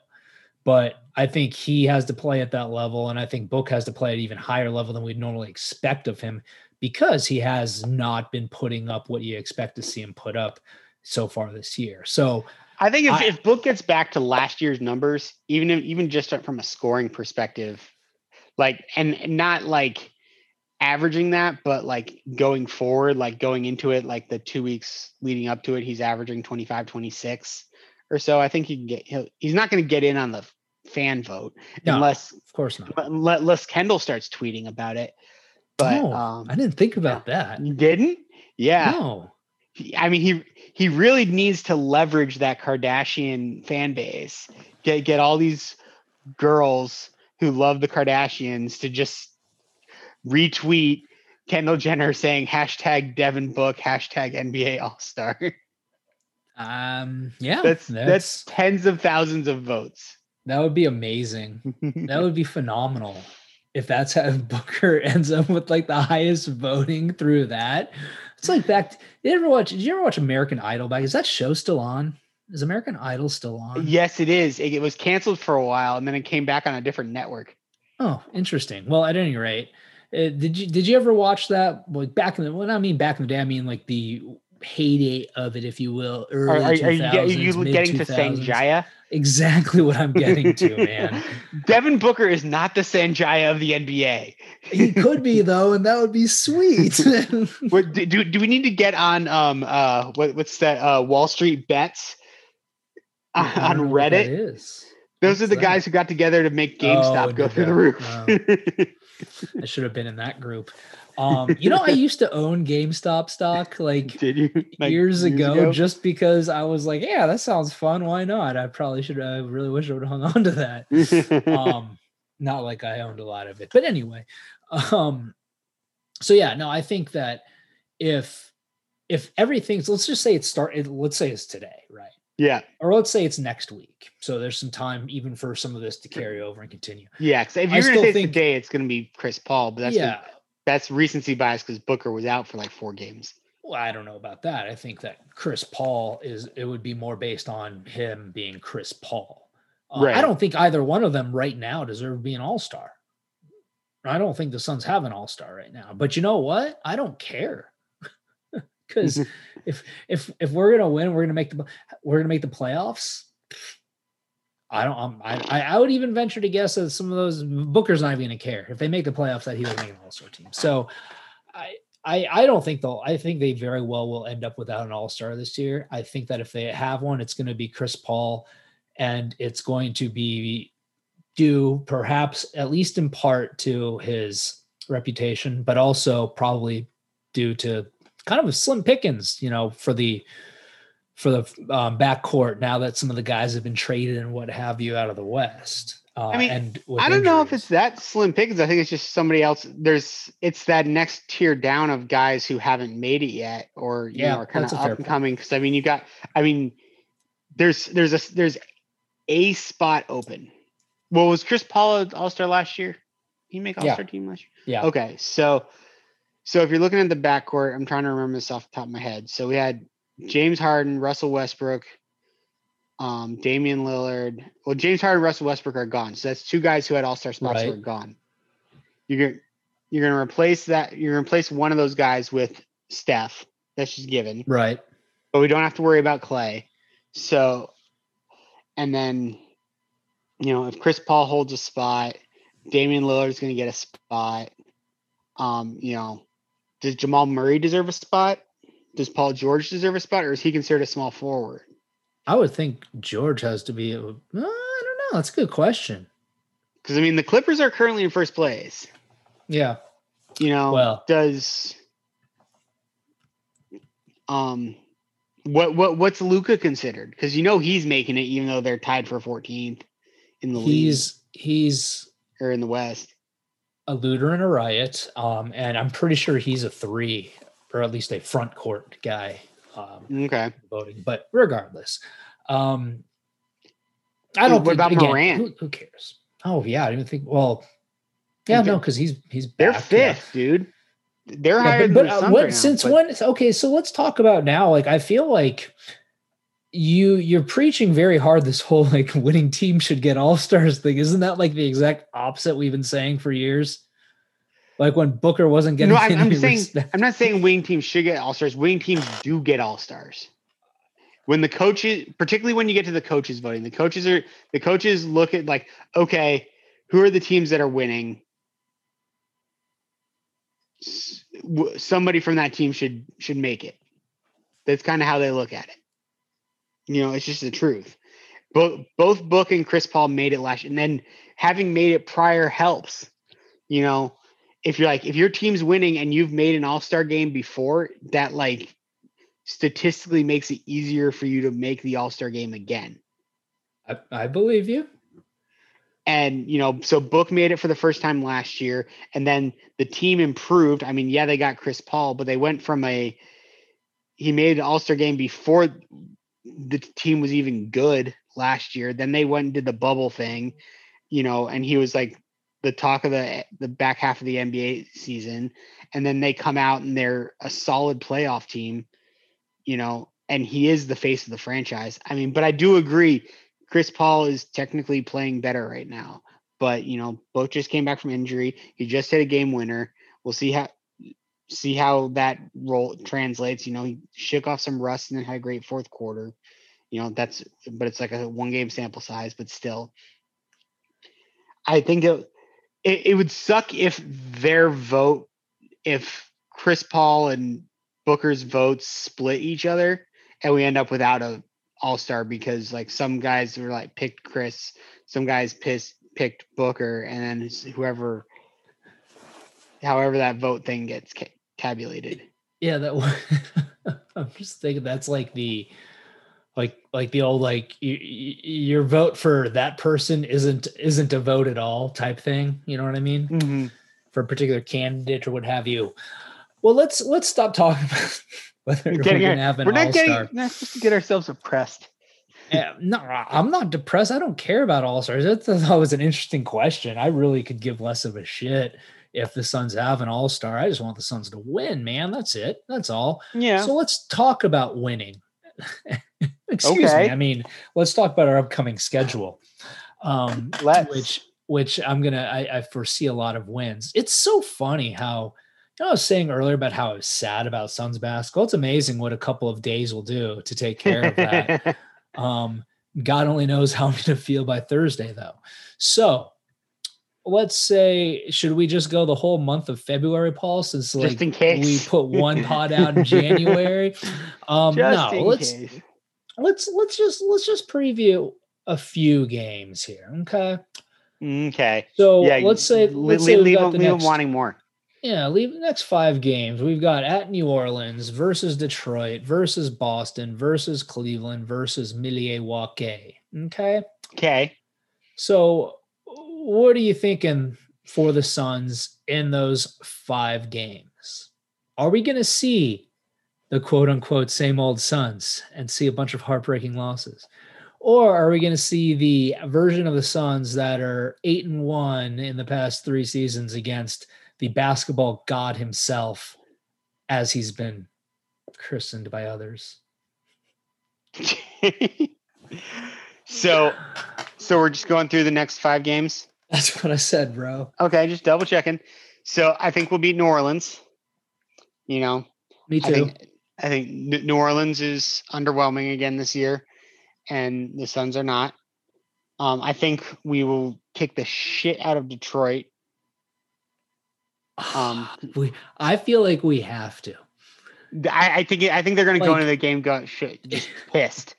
But I think he has to play at that level, and I think Book has to play at even higher level than we'd normally expect of him because he has not been putting up what you expect to see him put up so far this year. So I think if, I- if Book gets back to last year's numbers, even if, even just from a scoring perspective, like and not like averaging that, but like going forward, like going into it, like the two weeks leading up to it, he's averaging 25, 26 or so. I think he can get he'll, he's not going to get in on the fan vote No. unless of course not. unless Kendall starts tweeting about it. But no, um, I didn't think about that. you didn't? Yeah. No. I mean, he he really needs to leverage that Kardashian fan base. Get get all these girls who love the Kardashians to just retweet Kendall Jenner saying hashtag Devin Book hashtag NBA All Star. Um. Yeah. That's, that's that's tens of thousands of votes. that would be amazing. That would be phenomenal if that's how Booker ends up with like the highest voting through that. It's like back. Did you ever watch? Did you ever watch American Idol? Back is that show still on? Is American Idol still on? yes, it is. It, it was canceled for a while and then it came back on a different network. Oh, interesting. Well, at any rate, uh, did you did you ever watch that? Like back in the when I mean back in the day, I mean like the heyday of it, if you will. Early are, are you, get- are 2000s, you getting to 2000s. Sanjaya? Exactly what I'm getting to, man. Devin Booker is not the Sanjaya of the NBA. He could be though, and that would be sweet. What, do, do do we need to get on um uh what, what's that uh Wall Street bets on, on know what that Reddit? Those are the that? guys who got together to make GameStop Oh, go no through the roof. I should have been in that group. Um, you know, I used to own GameStop stock like Like, years, ago, just because I was like, yeah, that sounds fun. Why not? I probably should. I really wish I would have hung on to that. um not like i owned a lot of it but anyway um so yeah no i think that if if everything's let's just say it started let's say it's today right yeah, or let's say it's next week. So there's some time even for some of this to carry over and continue. Yeah. 'cause if you're gonna still say it's think- today, it's gonna be Chris Paul, but that's yeah. that's recency bias because Booker was out for like four games. well i don't know about that. I think that chris paul is it would be more based on him being chris paul. Uh, Right. i don't think either one of them right now deserve to be an all-star. I don't think the suns have an all-star right now but you know what? I don't care. Because if if if we're gonna win we're gonna make the we're gonna make the playoffs i don't I, I would even venture to guess that some of those booker's not even gonna care if they make the playoffs that he doesn't make an all-star team so i I, I don't think they'll. I think they very well will end up without an All Star this year. I think that if they have one, it's going to be Chris Paul, and it's going to be due perhaps at least in part to his reputation, but also probably due to kind of a slim pickings, you know, for the for the um, backcourt now that some of the guys have been traded and what have you out of the West. Uh, I mean, and I don't know if it's that slim pickings. I think it's just somebody else. There's it's that next tier down of guys who haven't made it yet, or you Yeah, know, are kind of that's a fair up and coming. Because I mean, you got. I mean, there's there's a there's a spot open. Well, was Chris Paul All Star last year? He make All Yeah. Star team last year? yeah. Okay, so so if you're looking at the backcourt, I'm trying to remember this off the top of my head. So we had James Harden, Russell Westbrook, um, Damian Lillard. Well, James Harden, Russell Westbrook are gone. So that's two guys who had All Star spots who are gone. You're gonna you're gonna replace that. You're gonna replace one of those guys with Steph. That's just given. Right. But we don't have to worry about Clay. So, and then, you know, if Chris Paul holds a spot, Damian Lillard is going to get a spot. Um, you know, does Jamal Murray deserve a spot? Does Paul George deserve a spot, or is he considered a small forward? I would think George has to be. I don't know. That's a good question. Because I mean, the Clippers are currently in first place. Yeah. You know, Well- does um, what what what's Luka considered? Because you know he's making it, even though they're tied for 14th in the league He's he's or in the West. A looter and a riot. Um, and I'm pretty sure he's a three or at least a front court guy. Um, Okay. voting, but regardless, um, I don't. what think, about again, Morant? Who, who cares? Oh yeah, I didn't even think. Well, yeah, no, because he's he's They're back, yeah. fifth, dude. They're Yeah, higher but, but uh, what right now, since but- when okay so let's talk about now like i feel like you you're preaching very hard this whole like winning team should get all stars thing isn't that like the exact opposite we've been saying for years like when booker wasn't getting No, I'm, I'm saying respect. I'm not saying winning teams should get all stars. Winning teams do get all stars. When the coaches, particularly when you get to the coaches voting, the coaches are the coaches look at like, okay, who are the teams that are winning? Somebody from that team should should make it. That's kind of how they look at it. You know, it's just the truth. Both both Book and Chris Paul made it last, and then having made it prior helps. You know, if you're like if your team's winning and you've made an all-star game before that like statistically makes it easier for you to make the all-star game again I, I believe you and you know so book made it for the first time last year and then the team improved i mean yeah they got chris paul but they went from a he made an all-star game before the team was even good last year then they went and did the bubble thing you know and he was like the talk of the the back half of the nba season and then they come out and they're a solid playoff team you know and he is the face of the franchise i mean but i do agree Chris Paul is technically playing better right now, but you know, both just came back from injury. He just hit a game winner. We'll see how see how that role translates. You know, he shook off some rust and then had a great fourth quarter. You know, that's but it's like a one game sample size, but still. I think it, it, it would suck if their vote, if Chris Paul and Booker's votes split each other and we end up without a all star because like some guys were like picked Chris, some guys pissed picked Booker, and then whoever, however that vote thing gets tabulated. Yeah, that. I'm just thinking that's like the, like like the old like you, your vote for that person isn't isn't a vote at all type thing. You know what I mean? Mm-hmm. For a particular candidate or what have you. Well, let's let's stop talking about whether we're, Getting going our- to have an we're not all-star. getting not supposed to get ourselves oppressed. Yeah, no, I'm not depressed. I don't care about all stars. That was an interesting question. I really could give less of a shit if the Suns have an all star. I just want the Suns to win, man. That's it. That's all. Yeah. So let's talk about winning. Excuse Okay. me. I mean, let's talk about our upcoming schedule. Um, Let's. which which I'm gonna I, I foresee a lot of wins. It's so funny how you know, I was saying earlier about how I was sad about Suns basketball. It's amazing what a couple of days will do to take care of that. Um, God only knows how I'm going to feel by Thursday, though. So let's say, should we just go the whole month of February, Paul? Since like Just in case. we put one pod out in January. Um, Just no, let's case. let's let's just let's just preview a few games here. Okay. Okay. So yeah. let's say let's say leave, we've leave, got the leave them next, wanting more. yeah, leave the next five games. We've got at New Orleans versus Detroit versus Boston versus Cleveland versus Milwaukee. Okay. Okay. So, what are you thinking for the Suns in those five games? Are we going to see the quote unquote same old Suns and see a bunch of heartbreaking losses? Or are we going to see the version of the Suns that are eight and one in the past three seasons against the basketball god himself, as he's been christened by others? so, so we're just going through the next five games. That's what I said, bro. Okay, just double checking. So I think we'll beat New Orleans. You know, Me I too. think I think New Orleans is underwhelming again this year, and the Suns are not. Um, I think we will kick the shit out of Detroit. um, we, I feel like we have to. I, I think I think they're going to go into the game go shit, just pissed.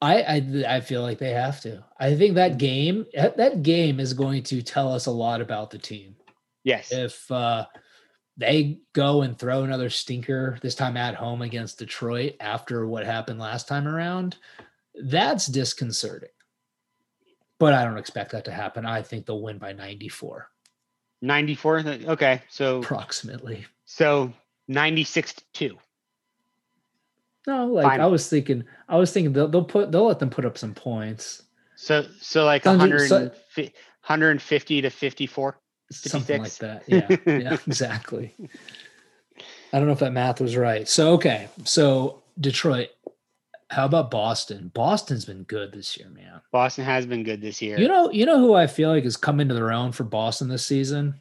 I, I I feel like they have to. I think that game that that game is going to tell us a lot about the team. Yes. If uh, they go and throw another stinker this time at home against Detroit after what happened last time around, that's disconcerting. But I don't expect that to happen. I think they'll win by 94 94. Okay. So approximately. so 96 to 2. No, like I was thinking, I was thinking they'll, they'll put they'll let them put up some points, So so like Suns are- 100, Sun- 150 to 54. something like that. Yeah, yeah, exactly. I don't know if that math was right. So okay, so Detroit. How about Boston? Boston's been good this year, man. Boston has been good this year. You know, you know who I feel like has come into their own for Boston this season.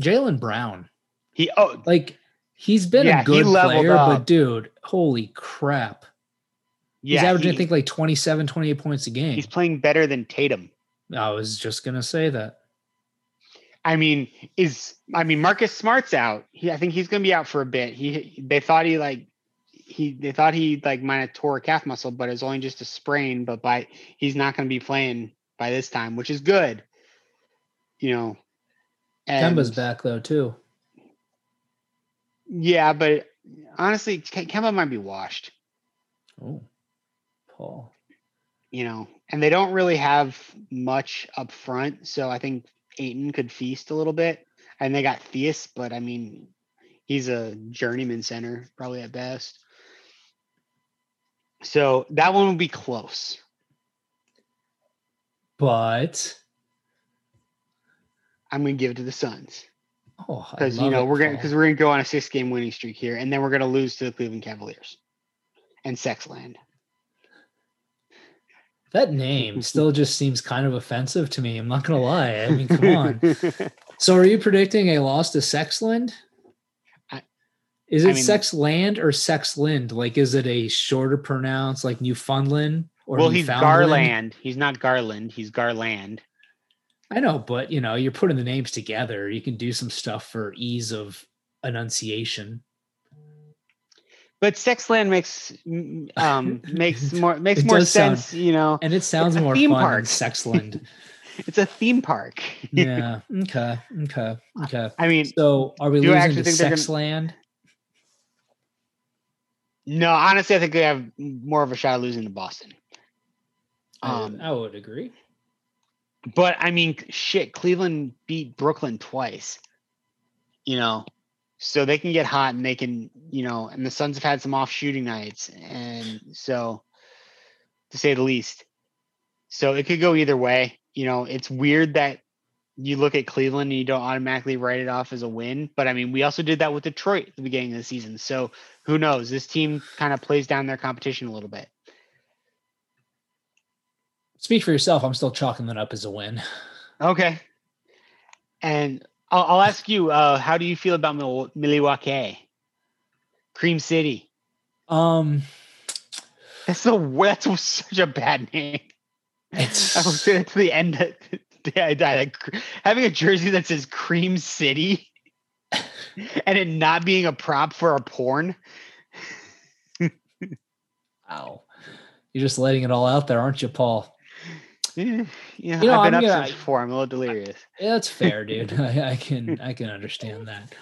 Jaylen Brown. he oh Like he's been Yeah, a good player, but dude, holy crap. He's yeah, averaging, I think, like 27, 28 points a game. he's playing better than Tatum. I was just gonna say that. I mean, is I mean Marcus Smart's out. He I think he's gonna be out for a bit. He they thought he like he they thought he like might have tore a calf muscle, but it's only just a sprain. But by he's not gonna be playing by this time, which is good. You know. and, Kemba's back though, too. Yeah, but honestly, Ke- Kemba might be washed. Oh, Paul. You know, and they don't really have much up front, so I think Ayton could feast a little bit. And they got Theis, but I mean, he's a journeyman center, probably at best. So that one will be close. But I'm gonna give it to the Suns oh, because you know we're gonna because we're gonna go on a six game winning streak here, and then we're gonna lose to the Cleveland Cavaliers and Sexland. that name still just seems kind of offensive to me. I'm not gonna lie. I mean, come on. So are you predicting a loss to Sexland? I- Is it I mean- Sexland or Sexland? Like, is it a shorter pronounce like Newfoundland or well, he's Newfoundland? Garland. He's not Garland. He's Garland. I know, but you know, you're putting the names together. You can do some stuff for ease of enunciation. But Sexland makes um makes more makes more does sound- sense. You know, And it sounds more theme fun park. Sexland. it's a theme park. yeah. Okay. Okay. Okay. I mean, So are we losing to they're gonna- Sexland? no, honestly, I think they have more of a shot of losing to Boston. I, Um, I would agree. But I mean, shit, Cleveland beat Brooklyn twice. You know, so they can get hot and they can, you know, and the Suns have had some off shooting nights, and so to say the least. So it could go either way. You know, it's weird that you look at Cleveland and you don't automatically write it off as a win. But I mean, we also did that with Detroit at the beginning of the season. So who knows? This team kind of plays down their competition a little bit. Speak for yourself. I'm still chalking that up as a win. Okay. And I'll, I'll ask you, uh, how do you feel about Mil- Milwaukee? Cream City. Um, That's so that's such a bad name. I it's say that to the end. That, yeah, I died. Like, having a jersey that says Cream City and it not being a prop for a porn. wow. You're just letting it all out there, aren't you, Paul? Yeah, You know, I've been I'm up gonna- since four. I'm a little delirious. That's fair, dude. I, I can I can understand that.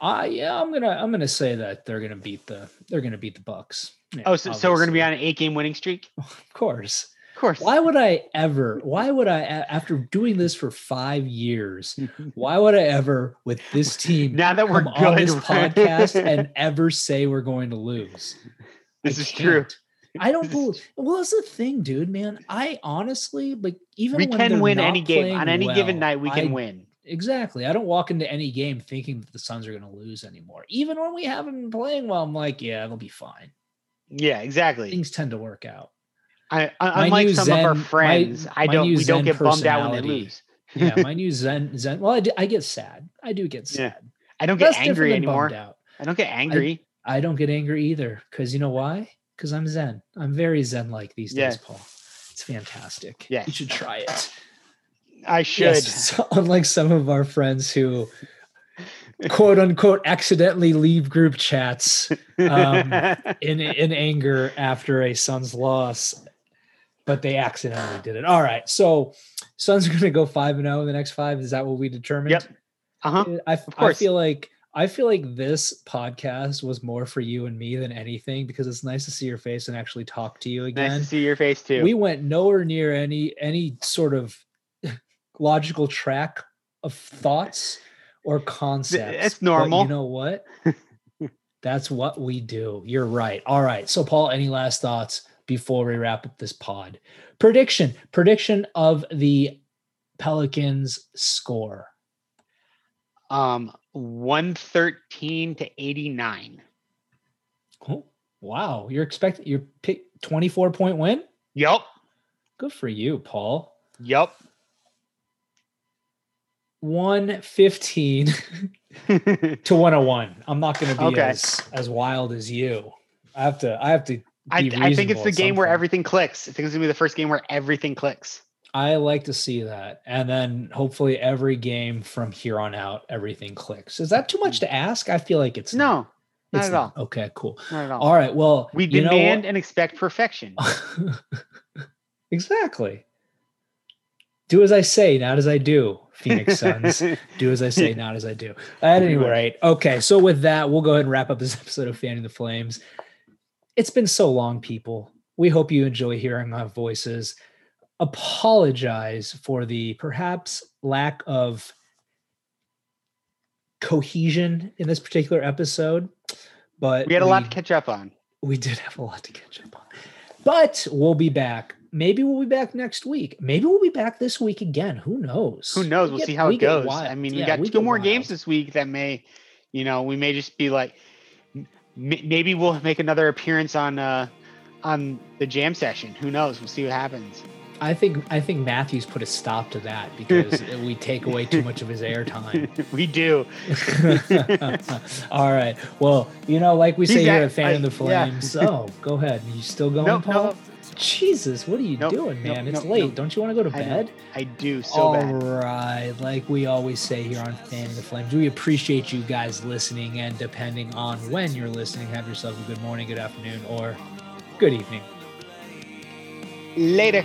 Uh yeah, I'm gonna I'm gonna say that they're gonna beat the they're gonna beat the Bucks. Yeah, Oh, so, so we're going to be on an eight game winning streak? Of course. Of course. Why would I ever? Why would I, after doing this for five years? Why would I ever with this team now that we're good on this podcast and ever say we're going to lose? this I is true. I don't believe. Well, that's the thing, dude, man. I honestly like even we can win any game on any given night. We can I- win. Exactly. I don't walk into any game thinking that the Suns are going to lose anymore. Even when we haven't been playing well, I'm like, yeah, it'll be fine. Yeah, exactly. Things tend to work out. I, I, unlike some of our Zen- my- friends, I don't. We don't get bummed out when they lose. Yeah, my new Zen Zen. Well, I, do- I get sad. I do get Yeah. sad. I don't get That's angry anymore. I don't get angry. I don't get angry either because you know why? Because I'm Zen. I'm very Zen like these Yeah. days, Paul. It's fantastic. Yeah. you should try it. I, should. Yes, so unlike some of our friends who quote unquote accidentally leave group chats um, in in anger after a son's loss, but they accidentally did it. All right, so Suns are going to go five and zero in the next five. Is that what we determined? Yep. uh-huh. I, I course. feel like I feel like this podcast was more for you and me than anything because it's nice to see your face and actually talk to you Nice again. to see your face too. We went nowhere near any any sort of logical track of thoughts or concepts. it's normal. you know what? That's what we do. You're right. All right. So, Paul, any last thoughts before we wrap up this pod? Prediction. Prediction of the Pelicans score. um, one thirteen to eighty nine. Oh, wow. You're expecting your pick 24 point win? Yup. Good for you, Paul. Yep. 115 to 101. I'm not going to be Okay. as as wild as you. I have to I have to I, I think it's the game where everything clicks. I think it's gonna be the first game where everything clicks. I like to see that. And then hopefully every game from here on out everything clicks. Is that too much to ask? I feel like it's. No, not it's at all. Okay, cool. Not at all. All right. Well, we demand and expect perfection. exactly. Do as I say, not as I do, Phoenix Suns. do as I say, not as I do. At any rate, okay. So with that, we'll go ahead and wrap up this episode of Fanning the Flames. It's been so long, people. We hope you enjoy hearing our voices. Apologize for the perhaps lack of cohesion in this particular episode, but we had a lot to catch up on. we did have a lot to catch up on. But we'll be back. Maybe we'll be back next week. Maybe we'll be back this week again. Who knows? Who knows? We We'll get- see how we it goes. wild. I mean, we got we two more games this week that may, you know, we may just be like, maybe we'll make another appearance on uh on the jam session. Who knows? We'll see what happens. I think I think Matthews put a stop to that because we take away too much of his airtime. we do. All right. Well, you know, like we say here at Fan I, of the Flames. Yeah. oh, go ahead. You still going, nope, Paul? Nope. Jesus, what are you nope, doing, man? It's late. Don't you want to go to bed? I, do so All bad. All right. Like we always say here on Fan of the Flames, we appreciate you guys listening and depending on when you're listening, have yourself a good morning, good afternoon, or good evening. Later.